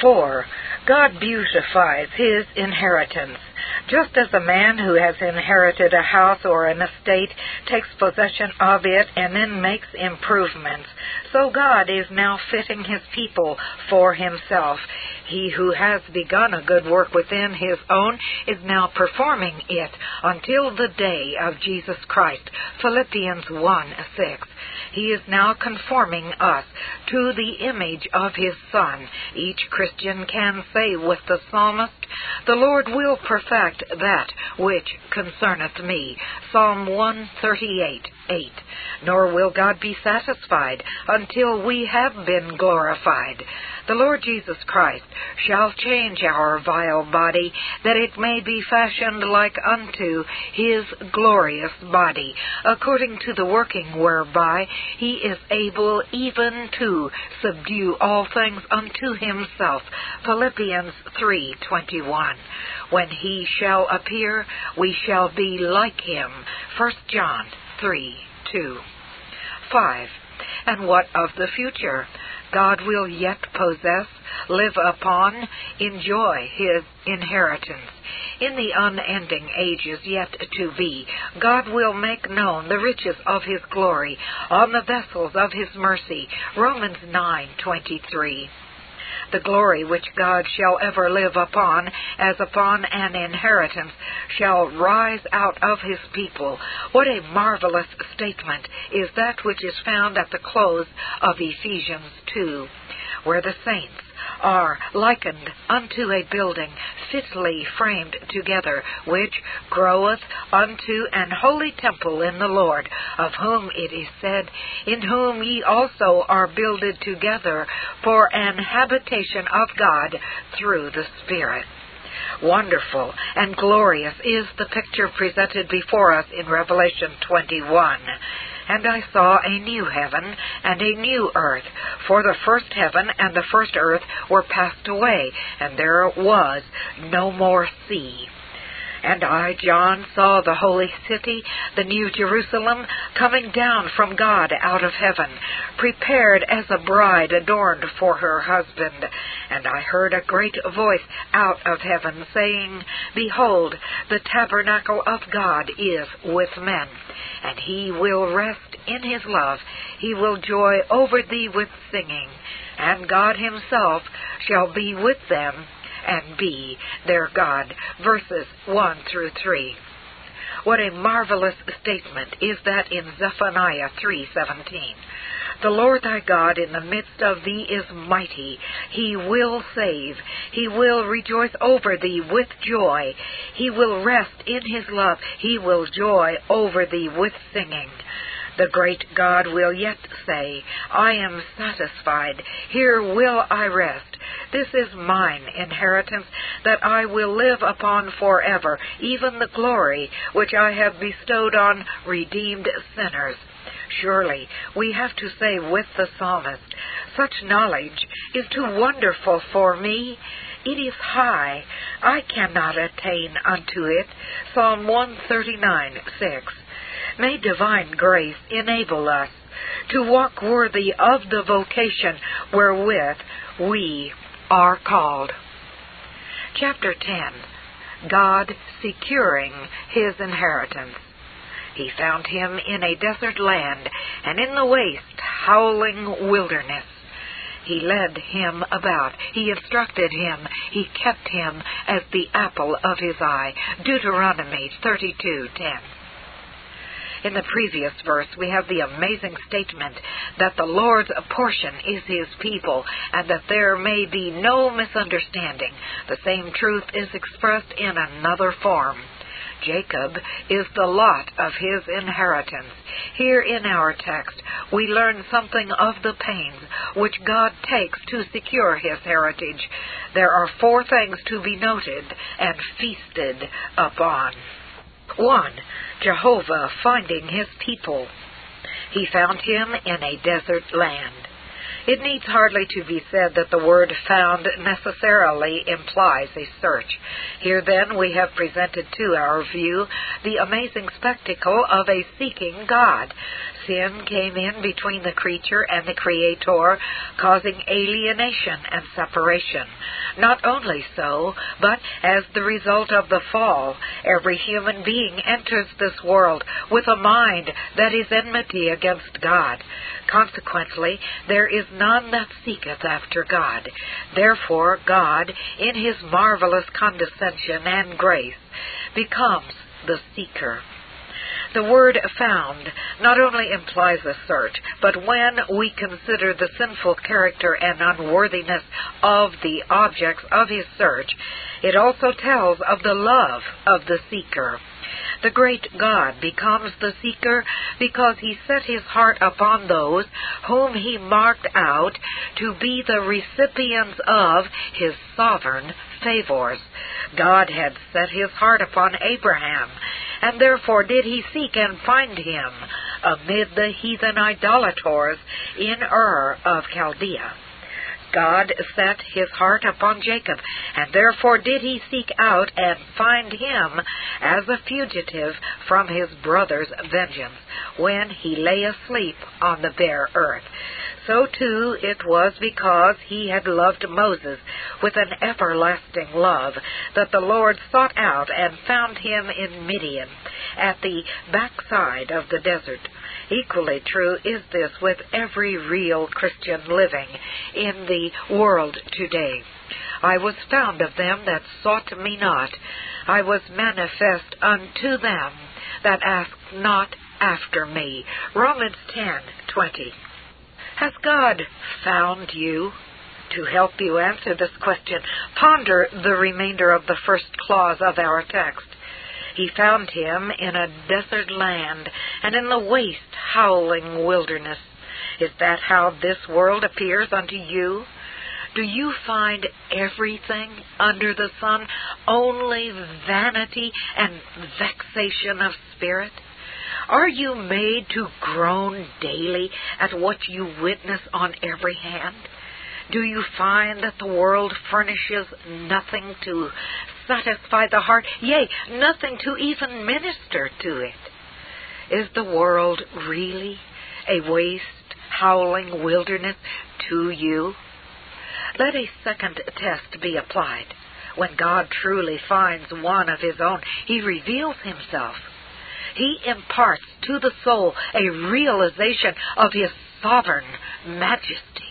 4. God beautifies his inheritance. Just as a man who has inherited a house or an estate takes possession of it and then makes improvements, so God is now fitting his people for himself. He who has begun a good work within his own is now performing it until the day of Jesus Christ. Philippians 1 6. He is now conforming us to the image of his Son. Each Christian can say with the psalmist, The Lord will perfect that which concerneth me. Psalm 138 8. Nor will God be satisfied until we have been glorified. The Lord Jesus Christ shall change our vile body, that it may be fashioned like unto his glorious body, according to the working whereby he is able even to subdue all things unto himself. Philippians 3:21. When he shall appear, we shall be like him. 1 John 3 2. 5. And what of the future? God will yet possess, live upon, enjoy his inheritance. In the unending ages yet to be, God will make known the riches of his glory on the vessels of his mercy. Romans 9:23 the glory which God shall ever live upon, as upon an inheritance, shall rise out of his people. What a marvelous statement is that which is found at the close of Ephesians 2, where the saints are likened unto a building fitly framed together, which groweth unto an holy temple in the Lord, of whom it is said, In whom ye also are builded together for an habitation of God through the Spirit. Wonderful and glorious is the picture presented before us in Revelation 21. And I saw a new heaven and a new earth, for the first heaven and the first earth were passed away, and there was no more sea. And I, John, saw the holy city, the new Jerusalem, coming down from God out of heaven, prepared as a bride adorned for her husband. And I heard a great voice out of heaven saying, Behold, the tabernacle of God is with men, and he will rest in his love. He will joy over thee with singing, and God himself shall be with them and be their God. Verses 1 through 3. What a marvelous statement is that in Zephaniah 3:17. The Lord thy God in the midst of thee is mighty. He will save. He will rejoice over thee with joy. He will rest in his love. He will joy over thee with singing. The great God will yet say, I am satisfied. Here will I rest. This is mine inheritance that I will live upon forever, even the glory which I have bestowed on redeemed sinners. Surely we have to say with the psalmist, such knowledge is too wonderful for me. It is high. I cannot attain unto it. Psalm 139, 6. May divine grace enable us to walk worthy of the vocation wherewith we are called. Chapter 10 God securing his inheritance. He found him in a desert land and in the waste, howling wilderness. He led him about. He instructed him. He kept him as the apple of his eye. Deuteronomy 32:10. In the previous verse, we have the amazing statement that the Lord's portion is his people and that there may be no misunderstanding. The same truth is expressed in another form. Jacob is the lot of his inheritance. Here in our text, we learn something of the pains which God takes to secure his heritage. There are four things to be noted and feasted upon. 1. Jehovah finding his people. He found him in a desert land. It needs hardly to be said that the word found necessarily implies a search. Here then we have presented to our view the amazing spectacle of a seeking God. Sin came in between the creature and the Creator, causing alienation and separation. Not only so, but as the result of the fall, every human being enters this world with a mind that is enmity against God. Consequently, there is none that seeketh after God. Therefore, God, in his marvelous condescension and grace, becomes the seeker. The word found not only implies a search, but when we consider the sinful character and unworthiness of the objects of his search, it also tells of the love of the seeker. The great God becomes the seeker because he set his heart upon those whom he marked out to be the recipients of his sovereign favors. God had set his heart upon Abraham, and therefore did he seek and find him amid the heathen idolators in Ur of Chaldea. God set his heart upon Jacob, and therefore did he seek out and find him as a fugitive from his brother's vengeance, when he lay asleep on the bare earth. So too it was because he had loved Moses with an everlasting love that the Lord sought out and found him in Midian, at the backside of the desert. Equally true is this with every real Christian living in the world today. I was found of them that sought me not. I was manifest unto them that asked not after me. Romans 10:20. Has God found you? To help you answer this question, ponder the remainder of the first clause of our text. He found him in a desert land and in the waste, howling wilderness. Is that how this world appears unto you? Do you find everything under the sun only vanity and vexation of spirit? Are you made to groan daily at what you witness on every hand? Do you find that the world furnishes nothing to satisfy the heart, yea, nothing to even minister to it? Is the world really a waste, howling wilderness to you? Let a second test be applied. When God truly finds one of his own, he reveals himself. He imparts to the soul a realization of his sovereign majesty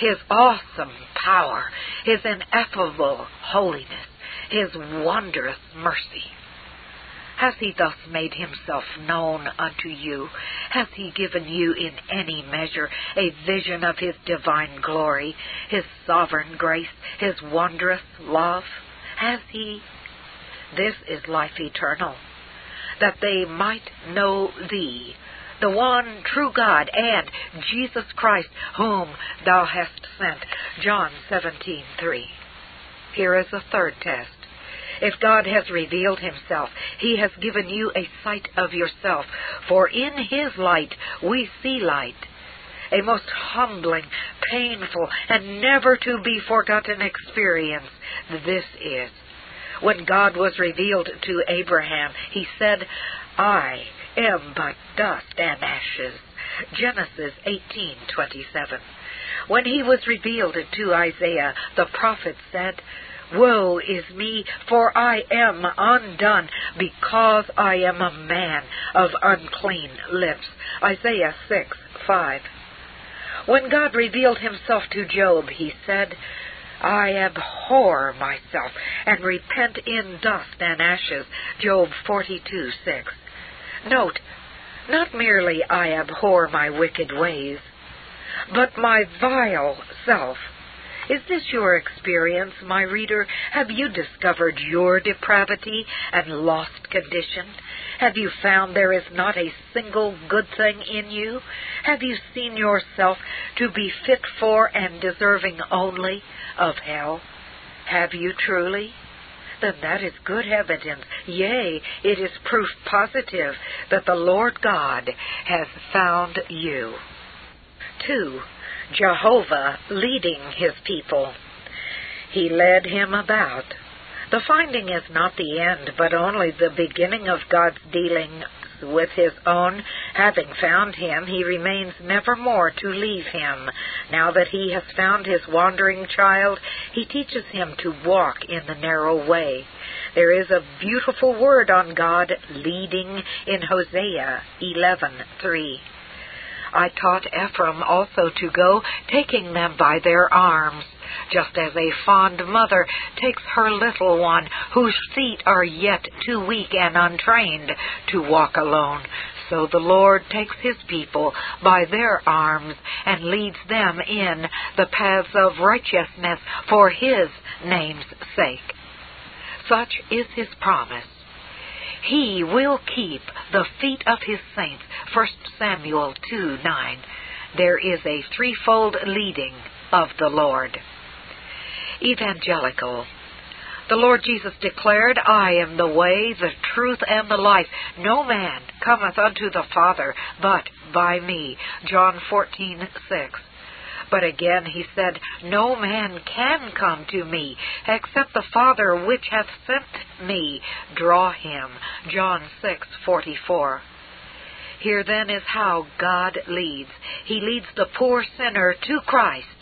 his awesome power, His ineffable holiness, His wondrous mercy. Has He thus made Himself known unto you? Has He given you in any measure a vision of His divine glory, His sovereign grace, His wondrous love? Has He? This is life eternal, that they might know Thee, the one true God, and Jesus Christ, whom thou hast sent. John 17:3. Here is a third test. If God has revealed himself, he has given you a sight of yourself, for in his light we see light. A most humbling, painful, and never to be forgotten experience this is. When God was revealed to Abraham, he said, I am but dust and ashes. Genesis 18:27. When he was revealed to Isaiah, the prophet said, Woe is me, for I am undone, because I am a man of unclean lips. Isaiah 6 5. When God revealed himself to Job, he said, I abhor myself and repent in dust and ashes. Job 42 6. Note, not merely I abhor my wicked ways, but my vile self. Is this your experience, my reader? Have you discovered your depravity and lost condition? Have you found there is not a single good thing in you? Have you seen yourself to be fit for and deserving only of hell? Have you truly? then that is good evidence. Yea, it is proof positive that the Lord God has found you. 2. Jehovah leading his people. He led him about. The finding is not the end, but only the beginning of God's dealing with his own. Having found him, he remains nevermore to leave him. Now that he has found his wandering child, he teaches him to walk in the narrow way. There is a beautiful word on God leading in Hosea 11:3. I taught Ephraim also to go, taking them by their arms just as a fond mother takes her little one, whose feet are yet too weak and untrained to walk alone. So the Lord takes his people by their arms and leads them in the paths of righteousness for his name's sake. Such is his promise. He will keep the feet of his saints. 1 Samuel 2 9. There is a threefold leading of the Lord evangelical. The Lord Jesus declared, I am the way, the truth, and the life. No man cometh unto the Father but by me. John 14:6. But again he said, No man can come to me except the Father which hath sent me draw him. John 6:44. Here then is how God leads. He leads the poor sinner to Christ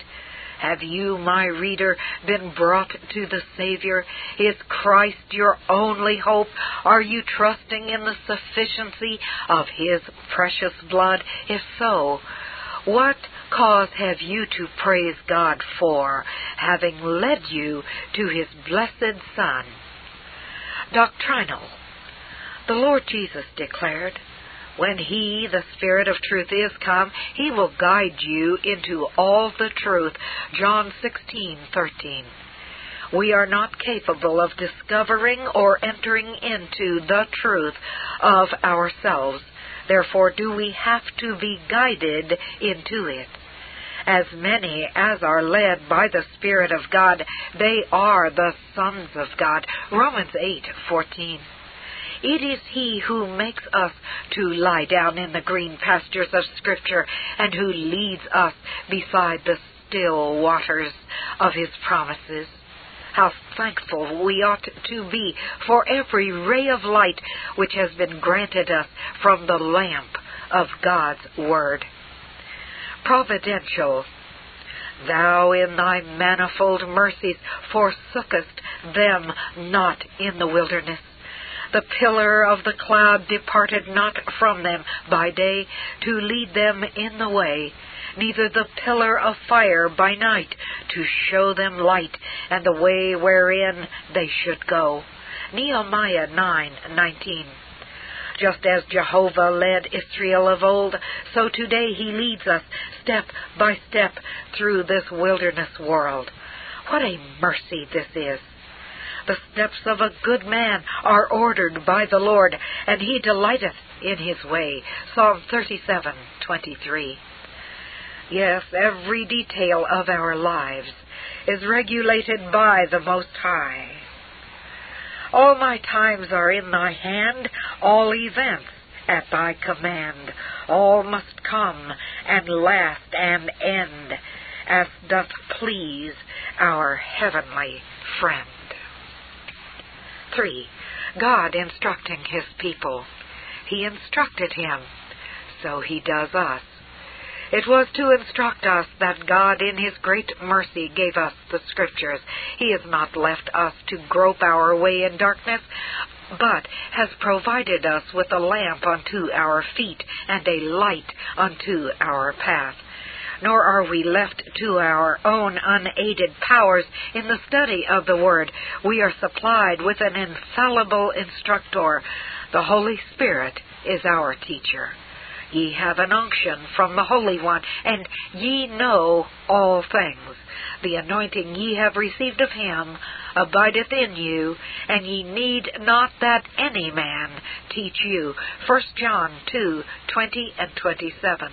have you, my reader, been brought to the Savior? Is Christ your only hope? Are you trusting in the sufficiency of His precious blood? If so, what cause have you to praise God for, having led you to His blessed Son? Doctrinal. The Lord Jesus declared, when He, the Spirit of truth, is come, He will guide you into all the truth. John 16:13. We are not capable of discovering or entering into the truth of ourselves. Therefore, do we have to be guided into it. As many as are led by the Spirit of God, they are the sons of God. Romans 8:14. It is He who makes us to lie down in the green pastures of Scripture and who leads us beside the still waters of His promises. How thankful we ought to be for every ray of light which has been granted us from the lamp of God's Word. Providential Thou in thy manifold mercies forsookest them not in the wilderness. The pillar of the cloud departed not from them by day to lead them in the way, neither the pillar of fire by night to show them light and the way wherein they should go. Nehemiah 9:19. Just as Jehovah led Israel of old, so today he leads us step by step through this wilderness world. What a mercy this is! The steps of a good man are ordered by the Lord, and he delighteth in his way. Psalm 37:23. Yes, every detail of our lives is regulated by the Most High. All my times are in thy hand, all events at thy command. All must come and last and end, as doth please our heavenly friend. 3. God instructing his people. He instructed him, so he does us. It was to instruct us that God, in His great mercy, gave us the Scriptures. He has not left us to grope our way in darkness, but has provided us with a lamp unto our feet and a light unto our path nor are we left to our own unaided powers in the study of the Word. We are supplied with an infallible instructor. The Holy Spirit is our teacher. Ye have an unction from the Holy One, and ye know all things. The anointing ye have received of him abideth in you, and ye need not that any man teach you. 1 John 2 20 and 27.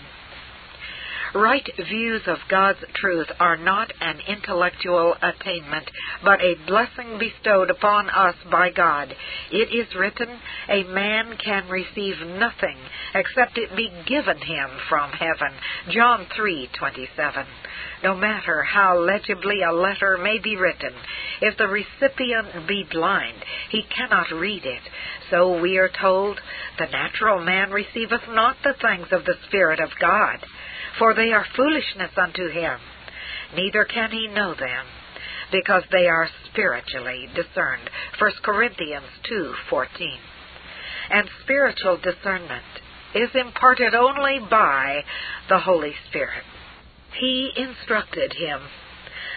Right views of God's truth are not an intellectual attainment, but a blessing bestowed upon us by God. It is written, A man can receive nothing except it be given him from heaven. John 3:27. No matter how legibly a letter may be written, if the recipient be blind, he cannot read it. So we are told, The natural man receiveth not the things of the Spirit of God for they are foolishness unto him, neither can he know them, because they are spiritually discerned. 1 Corinthians 2:14. And spiritual discernment is imparted only by the Holy Spirit. He instructed him.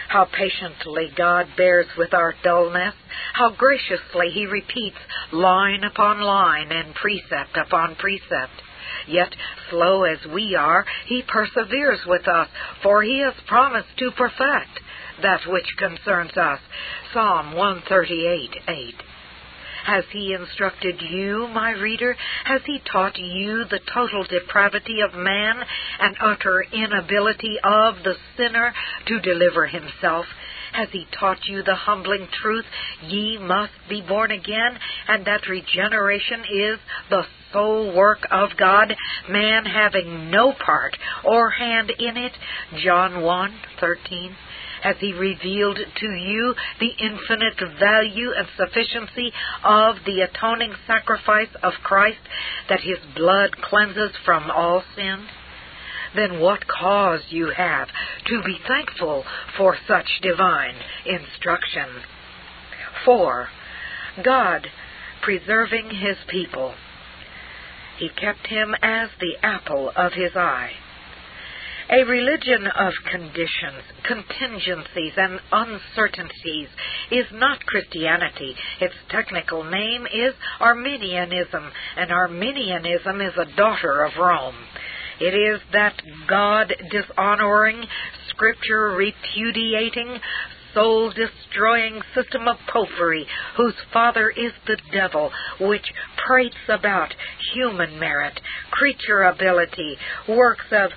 How patiently God bears with our dullness, how graciously He repeats line upon line and precept upon precept. Yet, slow as we are, he perseveres with us, for he has promised to perfect that which concerns us. Psalm 138 8. Has he instructed you, my reader? Has he taught you the total depravity of man and utter inability of the sinner to deliver himself? Has he taught you the humbling truth, ye must be born again, and that regeneration is the sole work of God, man having no part or hand in it? John 1:13. Has he revealed to you the infinite value and sufficiency of the atoning sacrifice of Christ that his blood cleanses from all sin? Then what cause you have to be thankful for such divine instruction? 4. God preserving his people. He kept him as the apple of his eye. A religion of conditions, contingencies, and uncertainties is not Christianity. Its technical name is Arminianism, and Arminianism is a daughter of Rome. It is that God dishonoring, scripture repudiating, soul destroying system of popery, whose father is the devil, which prates about human merit, creature ability, works of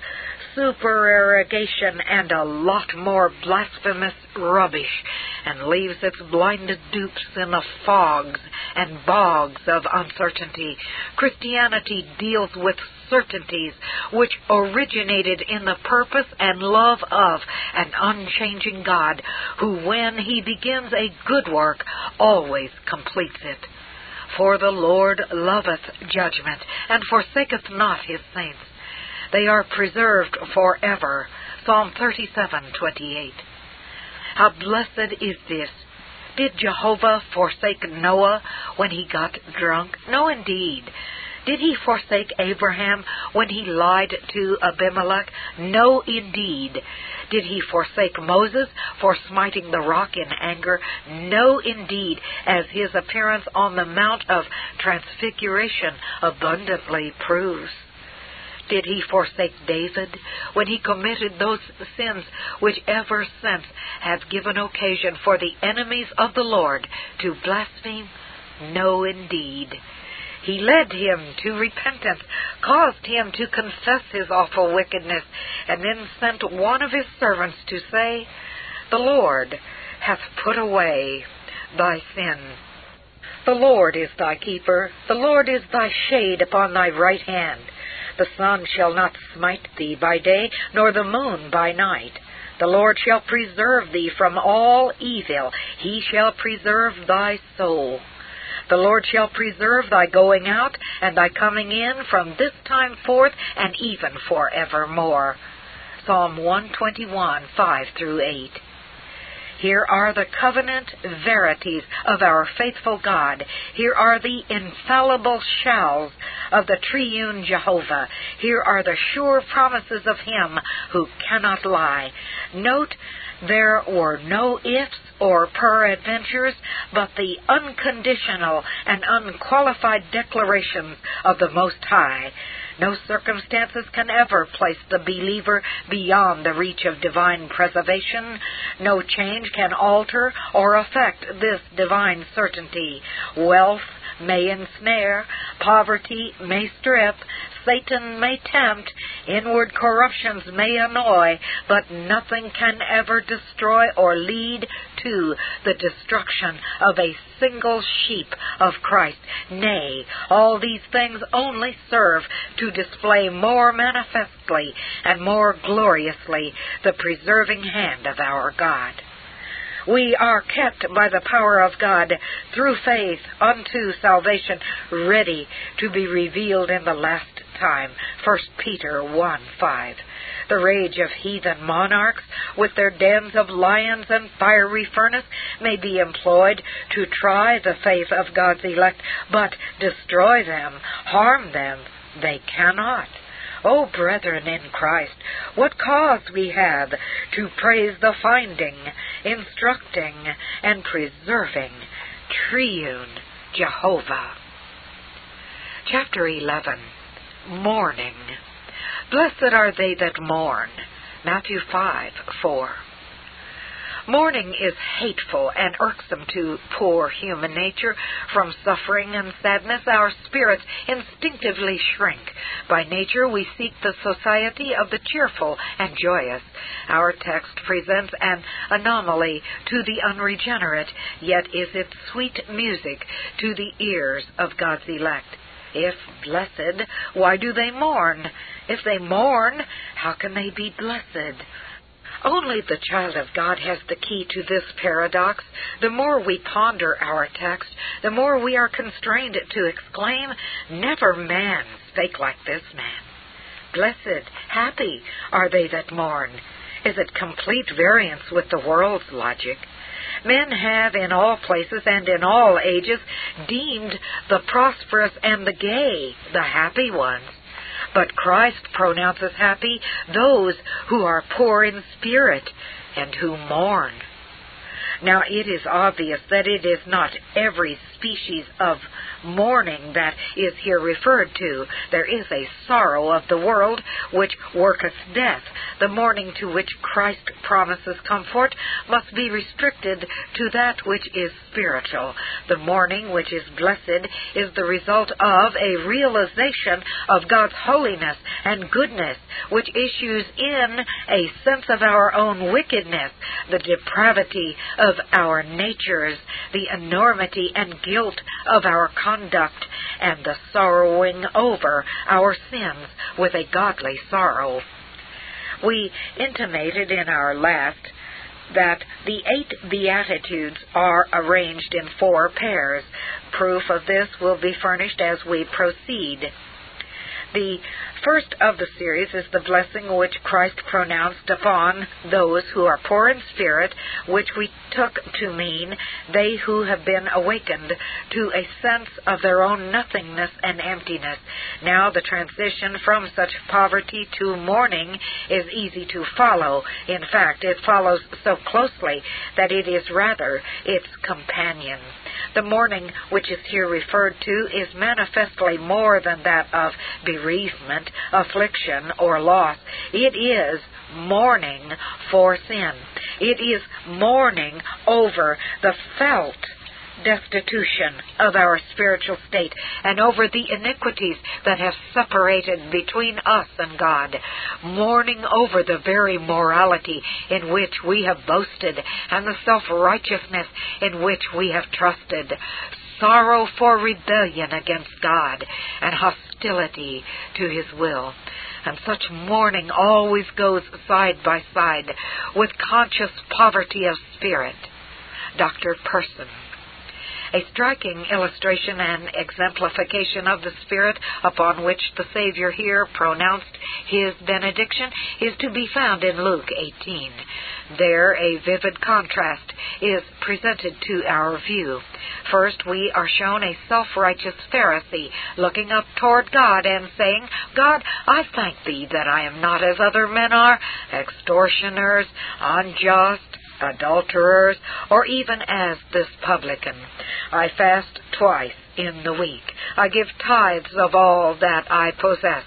supererogation, and a lot more blasphemous rubbish, and leaves its blinded dupes in the fogs and bogs of uncertainty. Christianity deals with certainties which originated in the purpose and love of an unchanging God, who, when he begins a good work, always completes it. For the Lord loveth judgment, and forsaketh not his saints. They are preserved forever. Psalm 37:28. How blessed is this! Did Jehovah forsake Noah when he got drunk? No, indeed. Did he forsake Abraham when he lied to Abimelech? No, indeed. Did he forsake Moses for smiting the rock in anger? No, indeed, as his appearance on the Mount of Transfiguration abundantly proves. Did he forsake David when he committed those sins which ever since have given occasion for the enemies of the Lord to blaspheme? No, indeed. He led him to repentance, caused him to confess his awful wickedness, and then sent one of his servants to say, The Lord hath put away thy sin. The Lord is thy keeper, the Lord is thy shade upon thy right hand. The sun shall not smite thee by day, nor the moon by night. The Lord shall preserve thee from all evil. He shall preserve thy soul. The Lord shall preserve thy going out and thy coming in from this time forth and even forevermore. Psalm 121, 5 through 8. Here are the covenant verities of our faithful God. Here are the infallible shells of the triune Jehovah. Here are the sure promises of Him who cannot lie. Note, there were no ifs or peradventures, but the unconditional and unqualified declarations of the Most High. No circumstances can ever place the believer beyond the reach of divine preservation. No change can alter or affect this divine certainty. Wealth may ensnare, poverty may strip, Satan may tempt, inward corruptions may annoy, but nothing can ever destroy or lead to the destruction of a single sheep of Christ. Nay, all these things only serve to display more manifestly and more gloriously the preserving hand of our God. We are kept by the power of God through faith unto salvation, ready to be revealed in the last time. 1 Peter 1 5. The rage of heathen monarchs, with their dens of lions and fiery furnace, may be employed to try the faith of God's elect, but destroy them, harm them, they cannot. O oh, brethren in Christ, what cause we have to praise the finding, instructing, and preserving triune Jehovah. Chapter 11 Mourning. Blessed are they that mourn. Matthew 5 4. Mourning is hateful and irksome to poor human nature. From suffering and sadness, our spirits instinctively shrink. By nature, we seek the society of the cheerful and joyous. Our text presents an anomaly to the unregenerate, yet is it sweet music to the ears of God's elect. If blessed, why do they mourn? If they mourn, how can they be blessed? Only the child of God has the key to this paradox. The more we ponder our text, the more we are constrained to exclaim, Never man spake like this man. Blessed, happy are they that mourn. Is it complete variance with the world's logic? Men have in all places and in all ages deemed the prosperous and the gay the happy ones. But Christ pronounces happy those who are poor in spirit and who mourn. Now, it is obvious that it is not every species of mourning that is here referred to. There is a sorrow of the world which worketh death. The mourning to which Christ promises comfort must be restricted to that which is spiritual. The mourning which is blessed is the result of a realization of God's holiness and goodness, which issues in a sense of our own wickedness, the depravity of our natures, the enormity and guilt of our conduct, and the sorrowing over our sins with a godly sorrow. We intimated in our last that the eight Beatitudes are arranged in four pairs. Proof of this will be furnished as we proceed. The first of the series is the blessing which Christ pronounced upon those who are poor in spirit, which we took to mean they who have been awakened to a sense of their own nothingness and emptiness. Now the transition from such poverty to mourning is easy to follow. In fact, it follows so closely that it is rather its companion. The mourning which is here referred to is manifestly more than that of bereavement affliction, or loss. It is mourning for sin. It is mourning over the felt destitution of our spiritual state and over the iniquities that have separated between us and God, mourning over the very morality in which we have boasted and the self righteousness in which we have trusted, sorrow for rebellion against God and hostility to His will. And such mourning always goes side by side with conscious poverty of spirit. Dr. Pierson a striking illustration and exemplification of the spirit upon which the Savior here pronounced his benediction is to be found in Luke 18. There, a vivid contrast is presented to our view. First, we are shown a self righteous Pharisee looking up toward God and saying, God, I thank thee that I am not as other men are, extortioners, unjust, adulterers, or even as this publican. I fast twice in the week. I give tithes of all that I possess.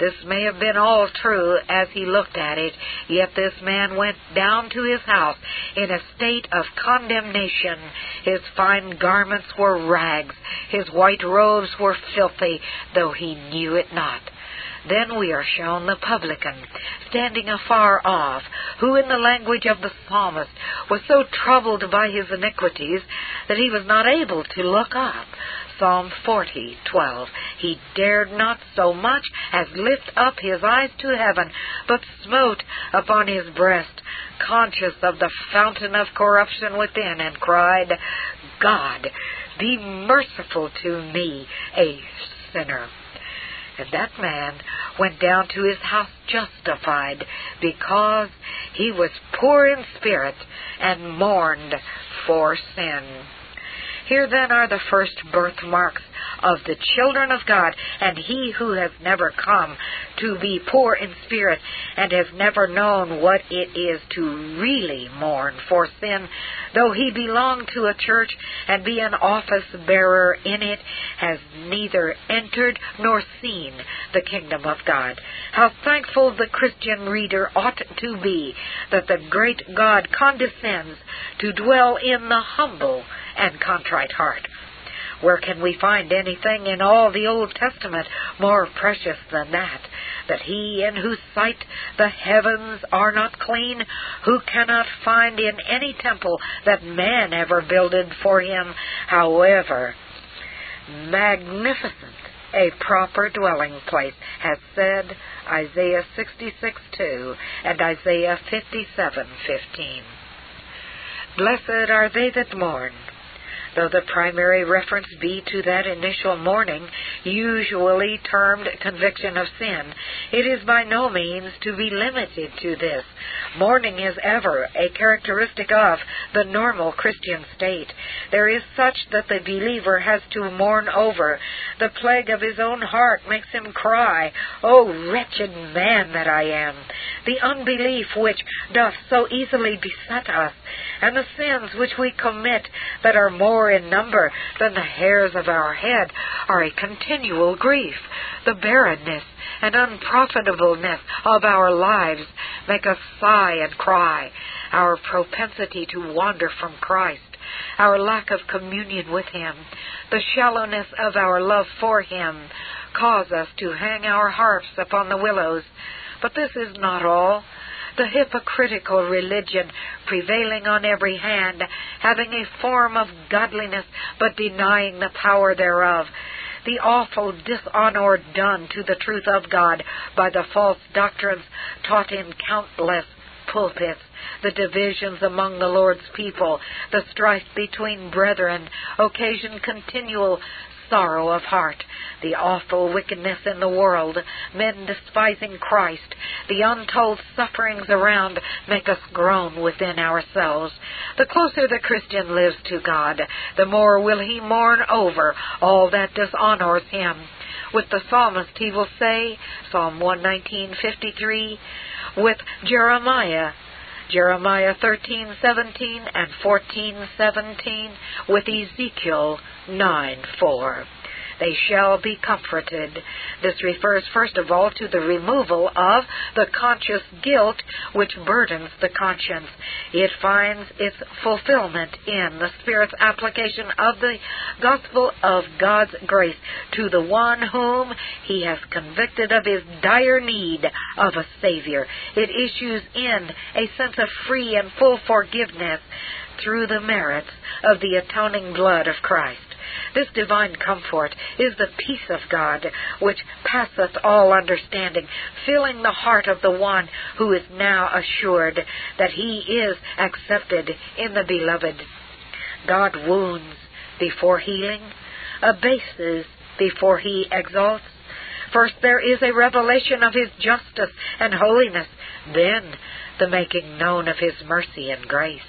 This may have been all true as he looked at it, yet this man went down to his house in a state of condemnation. His fine garments were rags, his white robes were filthy, though he knew it not. Then we are shown the publican, standing afar off, who, in the language of the psalmist, was so troubled by his iniquities that he was not able to look up. Psalm 40:12. He dared not so much as lift up his eyes to heaven, but smote upon his breast, conscious of the fountain of corruption within, and cried, God, be merciful to me, a sinner. And that man went down to his house justified because he was poor in spirit and mourned for sin. Here then are the first birthmarks of the children of God, and he who has never come to be poor in spirit and has never known what it is to really mourn for sin, though he belong to a church and be an office bearer in it, has neither entered nor seen the kingdom of God. How thankful the Christian reader ought to be that the great God condescends to dwell in the humble and contrite heart. Where can we find anything in all the Old Testament more precious than that? That he in whose sight the heavens are not clean, who cannot find in any temple that man ever builded for him, however magnificent a proper dwelling place, has said Isaiah 66 2 and Isaiah 57 15. Blessed are they that mourn though the primary reference be to that initial mourning, usually termed conviction of sin, it is by no means to be limited to this. Mourning is ever a characteristic of the normal Christian state. There is such that the believer has to mourn over. The plague of his own heart makes him cry, O wretched man that I am! The unbelief which doth so easily beset us, and the sins which we commit that are more more in number than the hairs of our head, are a continual grief. The barrenness and unprofitableness of our lives make us sigh and cry. Our propensity to wander from Christ, our lack of communion with Him, the shallowness of our love for Him, cause us to hang our harps upon the willows. But this is not all the hypocritical religion prevailing on every hand, having a form of godliness but denying the power thereof, the awful dishonor done to the truth of God by the false doctrines taught in countless pulpits, the divisions among the Lord's people, the strife between brethren, occasion continual sorrow of heart, the awful wickedness in the world, men despising Christ, the untold sufferings around make us groan within ourselves. The closer the Christian lives to God, the more will he mourn over all that dishonors him. With the psalmist he will say, Psalm 119:53, with Jeremiah Jeremiah 13:17 and 14:17 with Ezekiel 9:4 they shall be comforted. This refers first of all to the removal of the conscious guilt which burdens the conscience. It finds its fulfillment in the Spirit's application of the gospel of God's grace to the one whom He has convicted of his dire need of a Savior. It issues in a sense of free and full forgiveness through the merits of the atoning blood of Christ. This divine comfort is the peace of God, which passeth all understanding, filling the heart of the one who is now assured that he is accepted in the beloved. God wounds before healing, abases before he exalts. First, there is a revelation of his justice and holiness, then, the making known of his mercy and grace.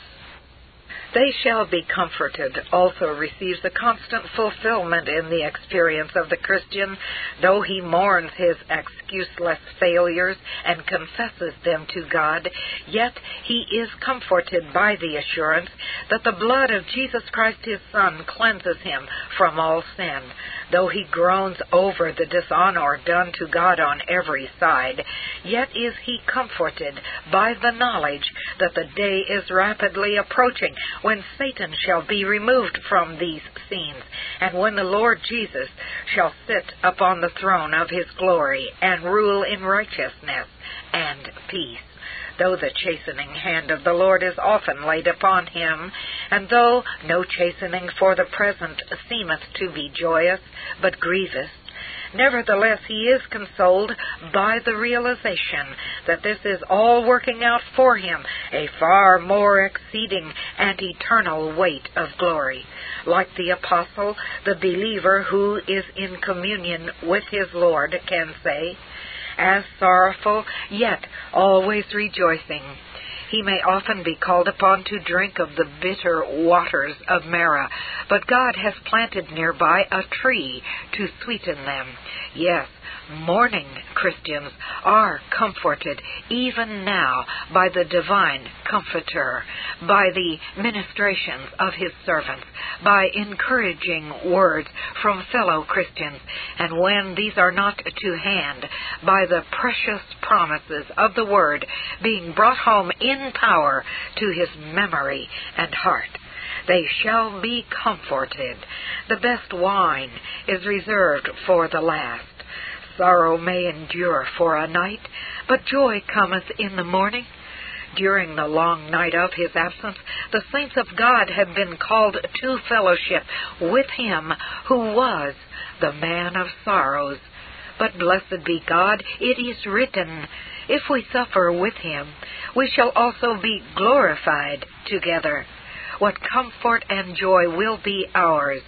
They shall be comforted also receives a constant fulfillment in the experience of the Christian, though he mourns his excuseless failures and confesses them to God, yet he is comforted by the assurance that the blood of Jesus Christ his Son cleanses him from all sin. Though he groans over the dishonor done to God on every side, yet is he comforted by the knowledge that the day is rapidly approaching when Satan shall be removed from these scenes, and when the Lord Jesus shall sit upon the throne of his glory and rule in righteousness and peace though the chastening hand of the Lord is often laid upon him, and though no chastening for the present seemeth to be joyous, but grievous, Nevertheless, he is consoled by the realization that this is all working out for him a far more exceeding and eternal weight of glory. Like the apostle, the believer who is in communion with his Lord can say, as sorrowful, yet always rejoicing. He may often be called upon to drink of the bitter waters of Marah, but God has planted nearby a tree to sweeten them. Yes, mourning Christians are comforted even now by the divine Comforter, by the ministrations of his servants, by encouraging words from fellow Christians, and when these are not to hand, by the precious promises of the Word being brought home in power to his memory and heart they shall be comforted. The best wine is reserved for the last. Sorrow may endure for a night, but joy cometh in the morning. During the long night of his absence, the saints of God have been called to fellowship with him who was the man of sorrows. But blessed be God, it is written, If we suffer with him, we shall also be glorified together. What comfort and joy will be ours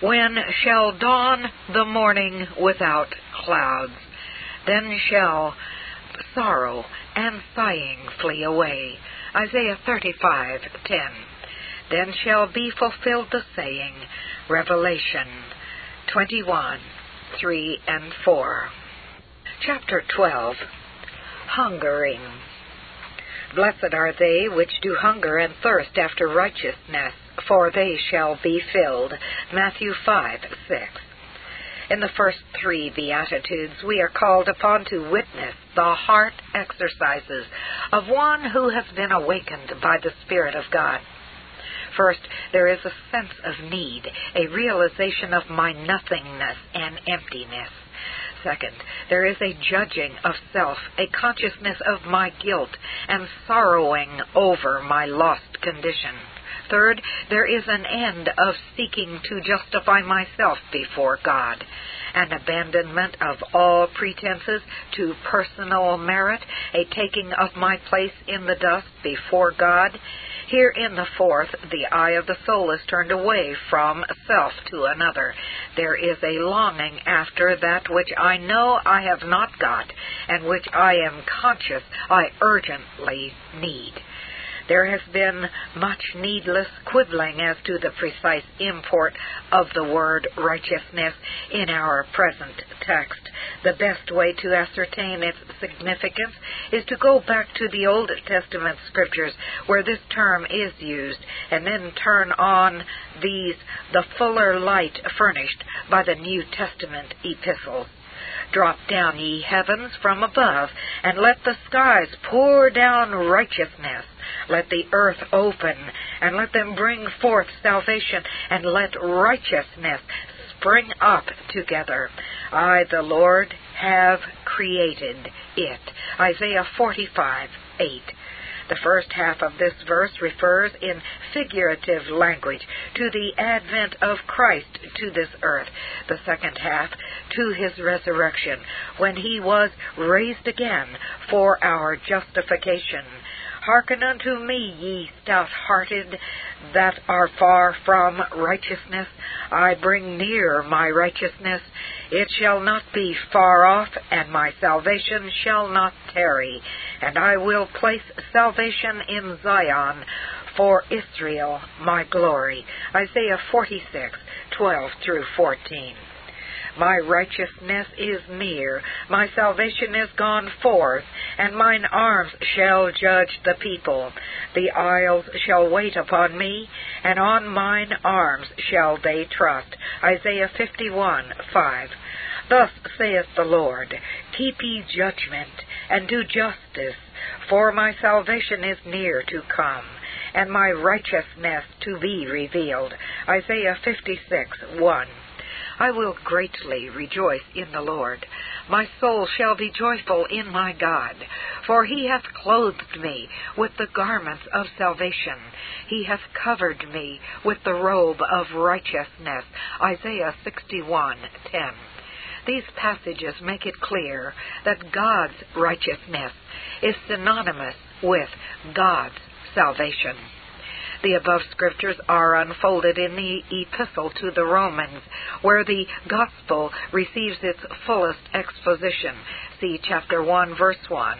when shall dawn the morning without clouds? Then shall sorrow and sighing flee away. Isaiah 35:10. Then shall be fulfilled the saying, Revelation 21, 3 and 4. Chapter 12 Hungering. Blessed are they which do hunger and thirst after righteousness for they shall be filled. Matthew 5 6. In the first three Beatitudes, we are called upon to witness the heart exercises of one who has been awakened by the Spirit of God. First, there is a sense of need, a realization of my nothingness and emptiness. Second, there is a judging of self, a consciousness of my guilt, and sorrowing over my lost condition. Third, there is an end of seeking to justify myself before God, an abandonment of all pretenses to personal merit, a taking of my place in the dust before God. Here in the fourth, the eye of the soul is turned away from self to another. There is a longing after that which I know I have not got, and which I am conscious I urgently need. There has been much needless quibbling as to the precise import of the word righteousness in our present text. The best way to ascertain its significance is to go back to the Old Testament scriptures where this term is used, and then turn on these the fuller light furnished by the New Testament epistles. Drop down, ye heavens, from above, and let the skies pour down righteousness. Let the earth open, and let them bring forth salvation, and let righteousness spring up together. I, the Lord, have created it. Isaiah 45, 8. The first half of this verse refers in figurative language to the advent of Christ to this earth. The second half to his resurrection, when he was raised again for our justification. Hearken unto me, ye stout hearted that are far from righteousness. I bring near my righteousness. It shall not be far off, and my salvation shall not tarry. And I will place salvation in Zion for Israel my glory. Isaiah 46, 12 through 14. My righteousness is near, my salvation is gone forth, and mine arms shall judge the people. The isles shall wait upon me, and on mine arms shall they trust. Isaiah 51, 5. Thus saith the Lord, Keep ye judgment, and do justice, for my salvation is near to come, and my righteousness to be revealed. Isaiah 56, 1. I will greatly rejoice in the Lord. My soul shall be joyful in my God, for he hath clothed me with the garments of salvation. He hath covered me with the robe of righteousness. Isaiah 61:10. These passages make it clear that God's righteousness is synonymous with God's salvation. The above scriptures are unfolded in the Epistle to the Romans, where the Gospel receives its fullest exposition. See chapter 1, verse 1.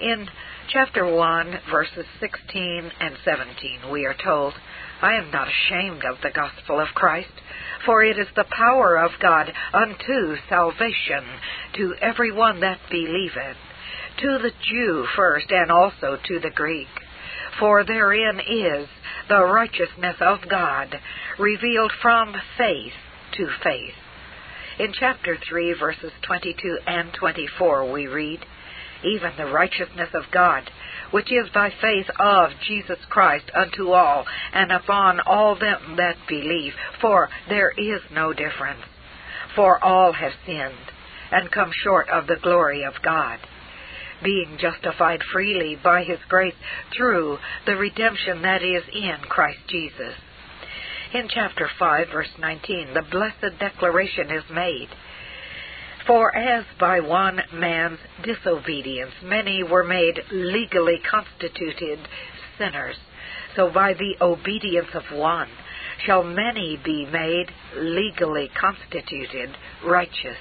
In chapter 1, verses 16 and 17, we are told, I am not ashamed of the gospel of Christ, for it is the power of God unto salvation to every one that believeth, to the Jew first, and also to the Greek. For therein is the righteousness of God revealed from faith to faith. In chapter 3, verses 22 and 24, we read, Even the righteousness of God, which is by faith of Jesus Christ unto all, and upon all them that believe, for there is no difference. For all have sinned, and come short of the glory of God being justified freely by his grace through the redemption that is in Christ Jesus. In chapter 5, verse 19, the blessed declaration is made. For as by one man's disobedience many were made legally constituted sinners, so by the obedience of one shall many be made legally constituted righteous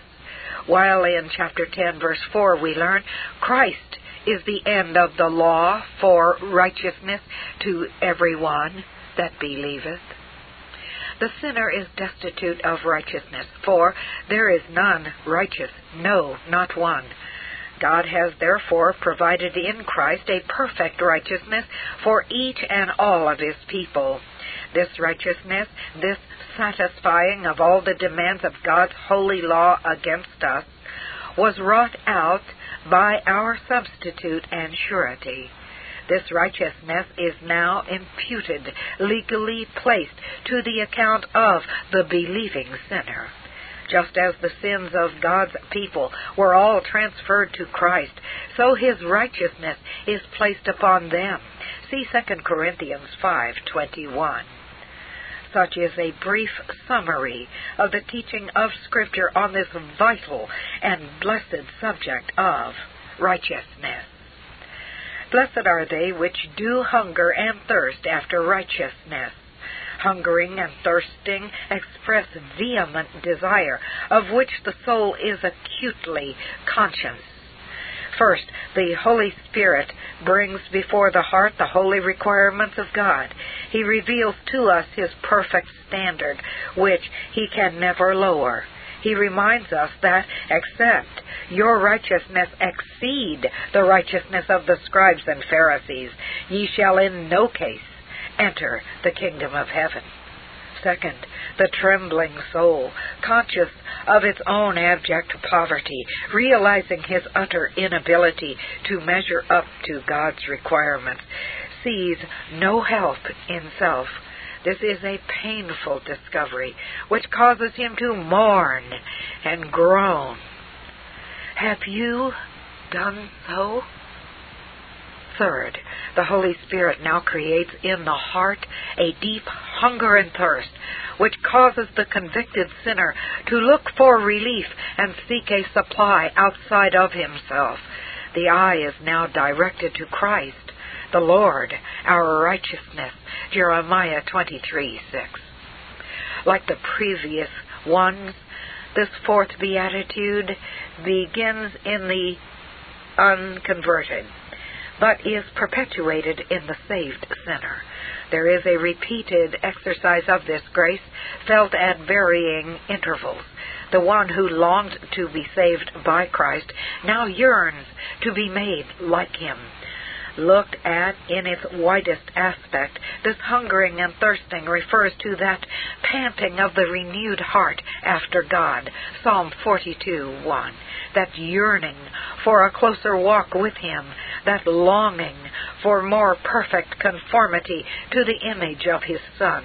while in chapter 10, verse 4, we learn Christ is the end of the law for righteousness to everyone that believeth. The sinner is destitute of righteousness, for there is none righteous, no, not one. God has therefore provided in Christ a perfect righteousness for each and all of his people. This righteousness, this satisfying of all the demands of God's holy law against us, was wrought out by our substitute and surety. This righteousness is now imputed, legally placed to the account of the believing sinner. Just as the sins of God's people were all transferred to Christ, so his righteousness is placed upon them. See 2 Corinthians 5:21. Such is a brief summary of the teaching of Scripture on this vital and blessed subject of righteousness. Blessed are they which do hunger and thirst after righteousness. Hungering and thirsting express vehement desire, of which the soul is acutely conscious. First, the Holy Spirit brings before the heart the holy requirements of God. He reveals to us His perfect standard, which He can never lower. He reminds us that except your righteousness exceed the righteousness of the scribes and Pharisees, ye shall in no case enter the kingdom of heaven. Second, the trembling soul, conscious of its own abject poverty, realizing his utter inability to measure up to God's requirements, sees no help in self. This is a painful discovery which causes him to mourn and groan. Have you done so? Third, the Holy Spirit now creates in the heart a deep hunger and thirst, which causes the convicted sinner to look for relief and seek a supply outside of himself. The eye is now directed to Christ, the Lord, our righteousness. Jeremiah 23 6. Like the previous ones, this fourth beatitude begins in the unconverted but is perpetuated in the saved sinner. There is a repeated exercise of this grace, felt at varying intervals. The one who longed to be saved by Christ now yearns to be made like him looked at in its widest aspect, this hungering and thirsting refers to that panting of the renewed heart after God. Psalm 42 1. That yearning for a closer walk with Him, that longing for more perfect conformity to the image of His Son.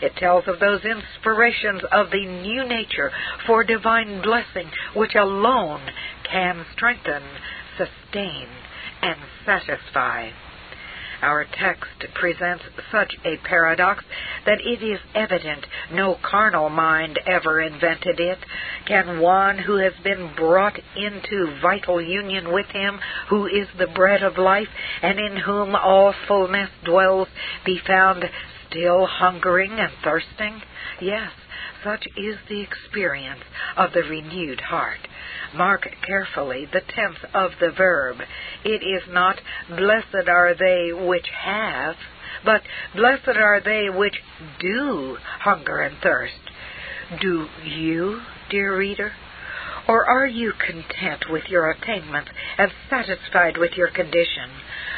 It tells of those inspirations of the new nature for divine blessing which alone can strengthen, sustain, and satisfy. Our text presents such a paradox that it is evident no carnal mind ever invented it. Can one who has been brought into vital union with Him, who is the bread of life, and in whom all fullness dwells, be found still hungering and thirsting? Yes, such is the experience of the renewed heart. Mark carefully the tense of the verb. It is not, blessed are they which have, but blessed are they which do hunger and thirst. Do you, dear reader? Or are you content with your attainments and satisfied with your condition?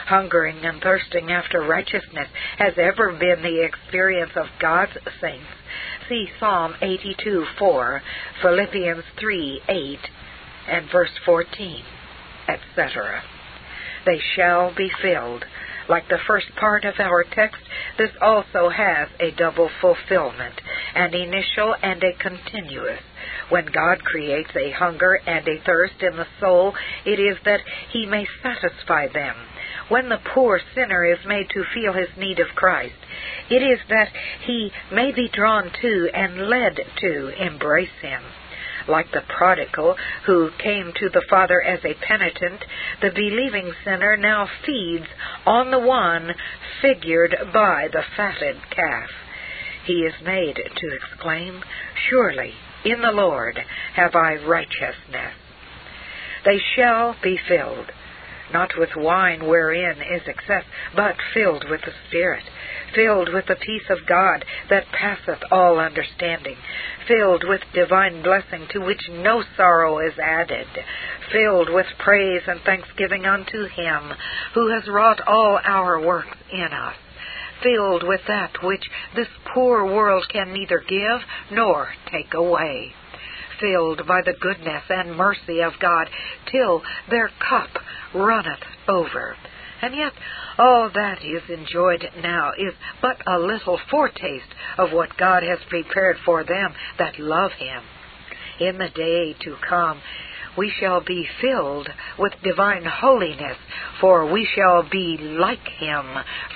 Hungering and thirsting after righteousness has ever been the experience of God's saints. See Psalm 82 4, Philippians 3 8, and verse 14, etc. They shall be filled. Like the first part of our text, this also has a double fulfillment, an initial and a continuous. When God creates a hunger and a thirst in the soul, it is that He may satisfy them. When the poor sinner is made to feel his need of Christ, it is that he may be drawn to and led to embrace Him. Like the prodigal who came to the Father as a penitent, the believing sinner now feeds on the one figured by the fatted calf. He is made to exclaim, Surely in the Lord have I righteousness. They shall be filled not with wine wherein is excess, but filled with the Spirit, filled with the peace of God that passeth all understanding, filled with divine blessing to which no sorrow is added, filled with praise and thanksgiving unto Him who has wrought all our works in us filled with that which this poor world can neither give nor take away filled by the goodness and mercy of God, till their cup runneth over. And yet, all that is enjoyed now is but a little foretaste of what God has prepared for them that love Him. In the day to come, we shall be filled with divine holiness, for we shall be like Him.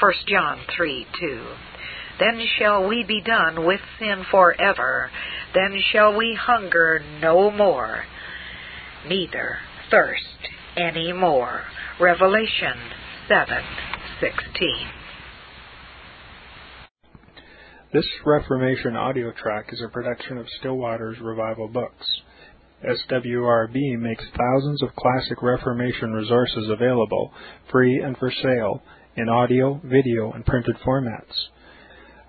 1 John 3 2. Then shall we be done with sin forever. Then shall we hunger no more, neither thirst any more. Revelation 7:16. This Reformation audio track is a production of Still Waters Revival Books. SWRB makes thousands of classic Reformation resources available, free and for sale, in audio, video, and printed formats.